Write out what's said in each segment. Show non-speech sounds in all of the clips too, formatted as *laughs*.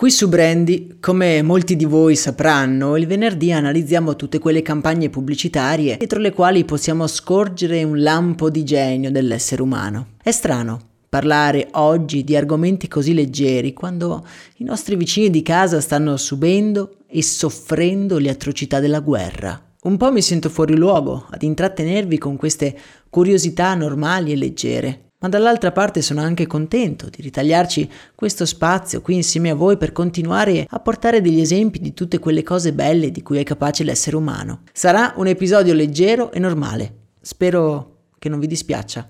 Qui su Brandy, come molti di voi sapranno, il venerdì analizziamo tutte quelle campagne pubblicitarie dietro le quali possiamo scorgere un lampo di genio dell'essere umano. È strano parlare oggi di argomenti così leggeri quando i nostri vicini di casa stanno subendo e soffrendo le atrocità della guerra. Un po' mi sento fuori luogo ad intrattenervi con queste curiosità normali e leggere ma dall'altra parte sono anche contento di ritagliarci questo spazio qui insieme a voi per continuare a portare degli esempi di tutte quelle cose belle di cui è capace l'essere umano. Sarà un episodio leggero e normale. Spero che non vi dispiaccia.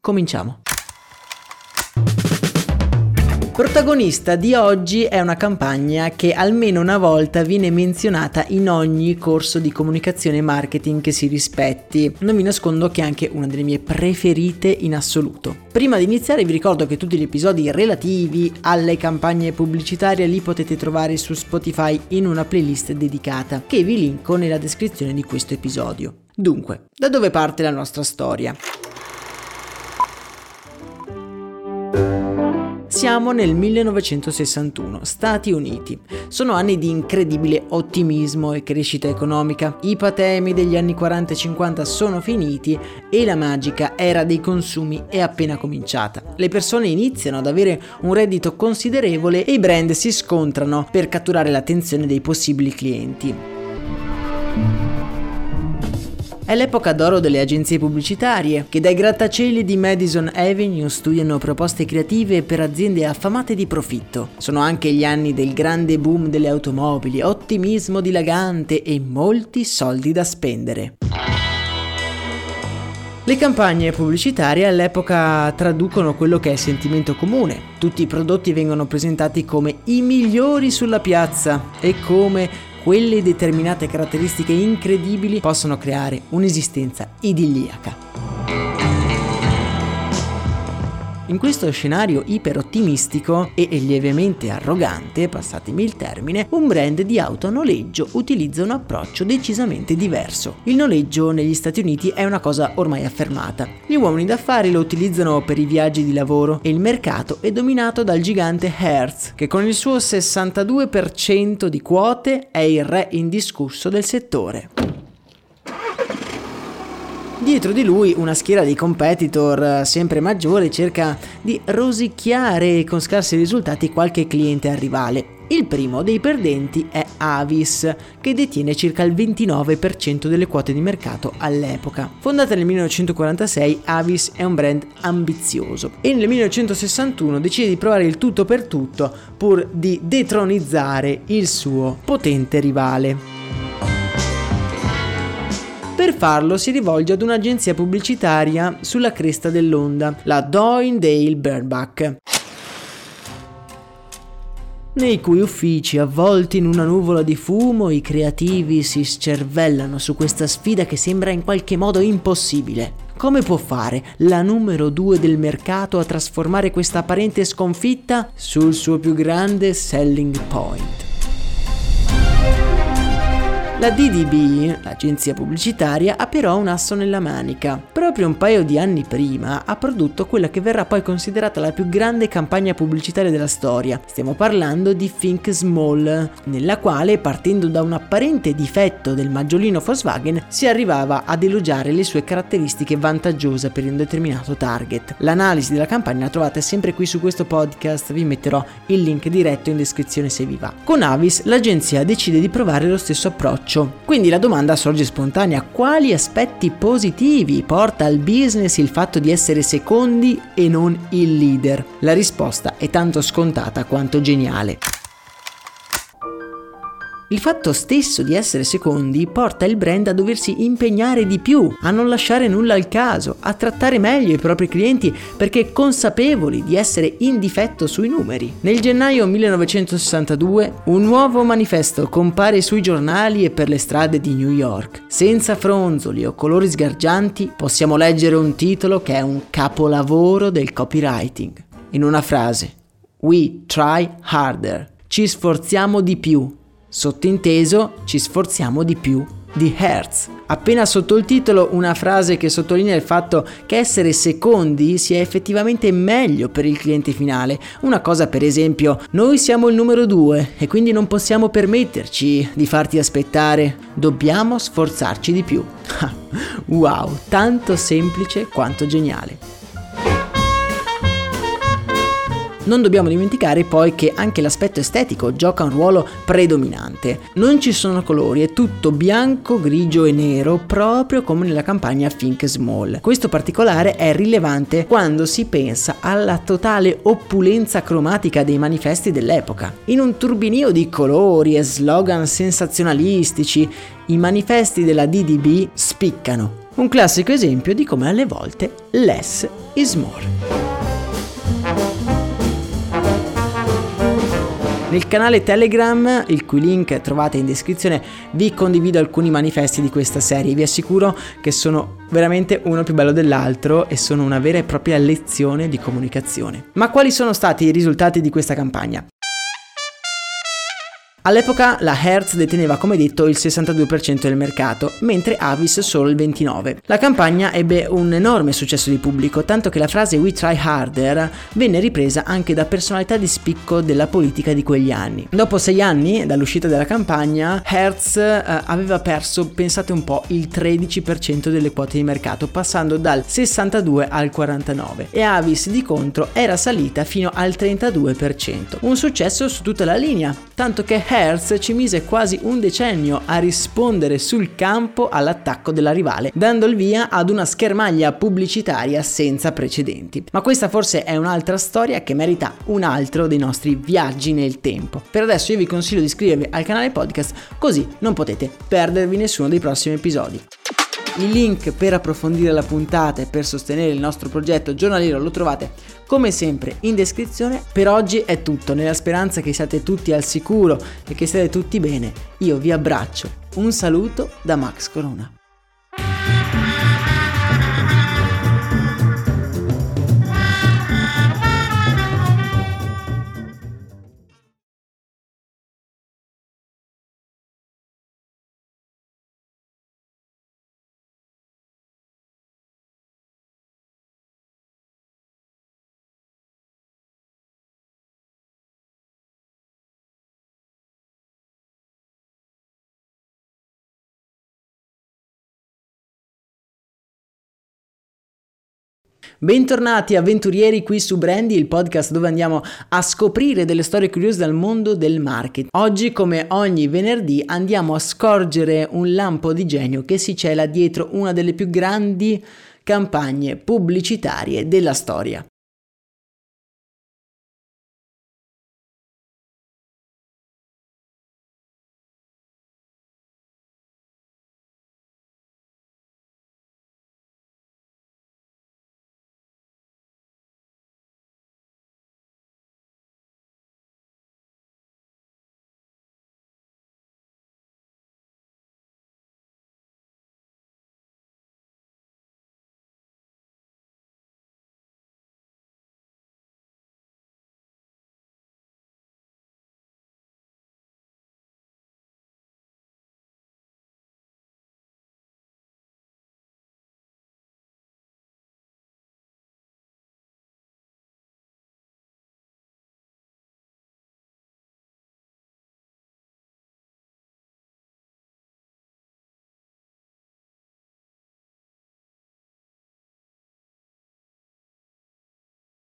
Cominciamo. Protagonista di oggi è una campagna che almeno una volta viene menzionata in ogni corso di comunicazione e marketing che si rispetti. Non vi nascondo che è anche una delle mie preferite in assoluto. Prima di iniziare vi ricordo che tutti gli episodi relativi alle campagne pubblicitarie li potete trovare su Spotify in una playlist dedicata che vi linko nella descrizione di questo episodio. Dunque, da dove parte la nostra storia? Siamo nel 1961, Stati Uniti. Sono anni di incredibile ottimismo e crescita economica. I patemi degli anni 40 e 50 sono finiti e la magica era dei consumi è appena cominciata. Le persone iniziano ad avere un reddito considerevole e i brand si scontrano per catturare l'attenzione dei possibili clienti. È l'epoca d'oro delle agenzie pubblicitarie, che dai grattacieli di Madison Avenue studiano proposte creative per aziende affamate di profitto. Sono anche gli anni del grande boom delle automobili, ottimismo dilagante e molti soldi da spendere. Le campagne pubblicitarie all'epoca traducono quello che è sentimento comune. Tutti i prodotti vengono presentati come i migliori sulla piazza e come quelle determinate caratteristiche incredibili possono creare un'esistenza idilliaca. In questo scenario iperottimistico e lievemente arrogante, passatemi il termine, un brand di auto a noleggio utilizza un approccio decisamente diverso. Il noleggio negli Stati Uniti è una cosa ormai affermata. Gli uomini d'affari lo utilizzano per i viaggi di lavoro e il mercato è dominato dal gigante Hertz, che con il suo 62% di quote è il re indiscusso del settore. Dietro di lui una schiera di competitor eh, sempre maggiore cerca di rosicchiare con scarsi risultati qualche cliente al rivale. Il primo dei perdenti è Avis, che detiene circa il 29% delle quote di mercato all'epoca. Fondata nel 1946, Avis è un brand ambizioso e nel 1961 decide di provare il tutto per tutto pur di detronizzare il suo potente rivale. Per farlo si rivolge ad un'agenzia pubblicitaria sulla cresta dell'onda, la Doindale Burnback nei cui uffici, avvolti in una nuvola di fumo, i creativi si scervellano su questa sfida che sembra in qualche modo impossibile. Come può fare la numero due del mercato a trasformare questa apparente sconfitta sul suo più grande selling point? La DDB, l'agenzia pubblicitaria, ha però un asso nella manica. Proprio un paio di anni prima ha prodotto quella che verrà poi considerata la più grande campagna pubblicitaria della storia. Stiamo parlando di Think Small, nella quale, partendo da un apparente difetto del maggiolino Volkswagen, si arrivava ad elogiare le sue caratteristiche vantaggiose per un determinato target. L'analisi della campagna la trovate sempre qui su questo podcast, vi metterò il link diretto in descrizione se vi va. Con Avis l'agenzia decide di provare lo stesso approccio approccio. Quindi la domanda sorge spontanea, quali aspetti positivi porta al business il fatto di essere secondi e non il leader? La risposta è tanto scontata quanto geniale. Il fatto stesso di essere secondi porta il brand a doversi impegnare di più, a non lasciare nulla al caso, a trattare meglio i propri clienti perché consapevoli di essere in difetto sui numeri. Nel gennaio 1962 un nuovo manifesto compare sui giornali e per le strade di New York. Senza fronzoli o colori sgargianti possiamo leggere un titolo che è un capolavoro del copywriting. In una frase, We try harder. Ci sforziamo di più. Sottinteso, ci sforziamo di più di Hertz. Appena sotto il titolo una frase che sottolinea il fatto che essere secondi sia effettivamente meglio per il cliente finale. Una cosa per esempio, noi siamo il numero due e quindi non possiamo permetterci di farti aspettare, dobbiamo sforzarci di più. *laughs* wow, tanto semplice quanto geniale. Non dobbiamo dimenticare poi che anche l'aspetto estetico gioca un ruolo predominante. Non ci sono colori, è tutto bianco, grigio e nero, proprio come nella campagna Think Small. Questo particolare è rilevante quando si pensa alla totale oppulenza cromatica dei manifesti dell'epoca. In un turbinio di colori e slogan sensazionalistici, i manifesti della DDB spiccano. Un classico esempio di come alle volte less is more. Nel canale Telegram, il cui link trovate in descrizione, vi condivido alcuni manifesti di questa serie. Vi assicuro che sono veramente uno più bello dell'altro e sono una vera e propria lezione di comunicazione. Ma quali sono stati i risultati di questa campagna? All'epoca la Hertz deteneva come detto il 62% del mercato, mentre Avis solo il 29%. La campagna ebbe un enorme successo di pubblico, tanto che la frase We try harder venne ripresa anche da personalità di spicco della politica di quegli anni. Dopo sei anni dall'uscita della campagna, Hertz eh, aveva perso, pensate un po', il 13% delle quote di mercato, passando dal 62 al 49 e Avis di contro era salita fino al 32%. Un successo su tutta la linea, tanto che Hertz Hertz ci mise quasi un decennio a rispondere sul campo all'attacco della rivale, dando il via ad una schermaglia pubblicitaria senza precedenti. Ma questa forse è un'altra storia che merita un altro dei nostri viaggi nel tempo. Per adesso io vi consiglio di iscrivervi al canale podcast così non potete perdervi nessuno dei prossimi episodi. Il link per approfondire la puntata e per sostenere il nostro progetto giornaliero lo trovate come sempre in descrizione. Per oggi è tutto, nella speranza che siate tutti al sicuro e che siate tutti bene. Io vi abbraccio. Un saluto da Max Corona. Bentornati avventurieri qui su Brandy, il podcast dove andiamo a scoprire delle storie curiose dal mondo del marketing. Oggi, come ogni venerdì, andiamo a scorgere un lampo di genio che si cela dietro una delle più grandi campagne pubblicitarie della storia.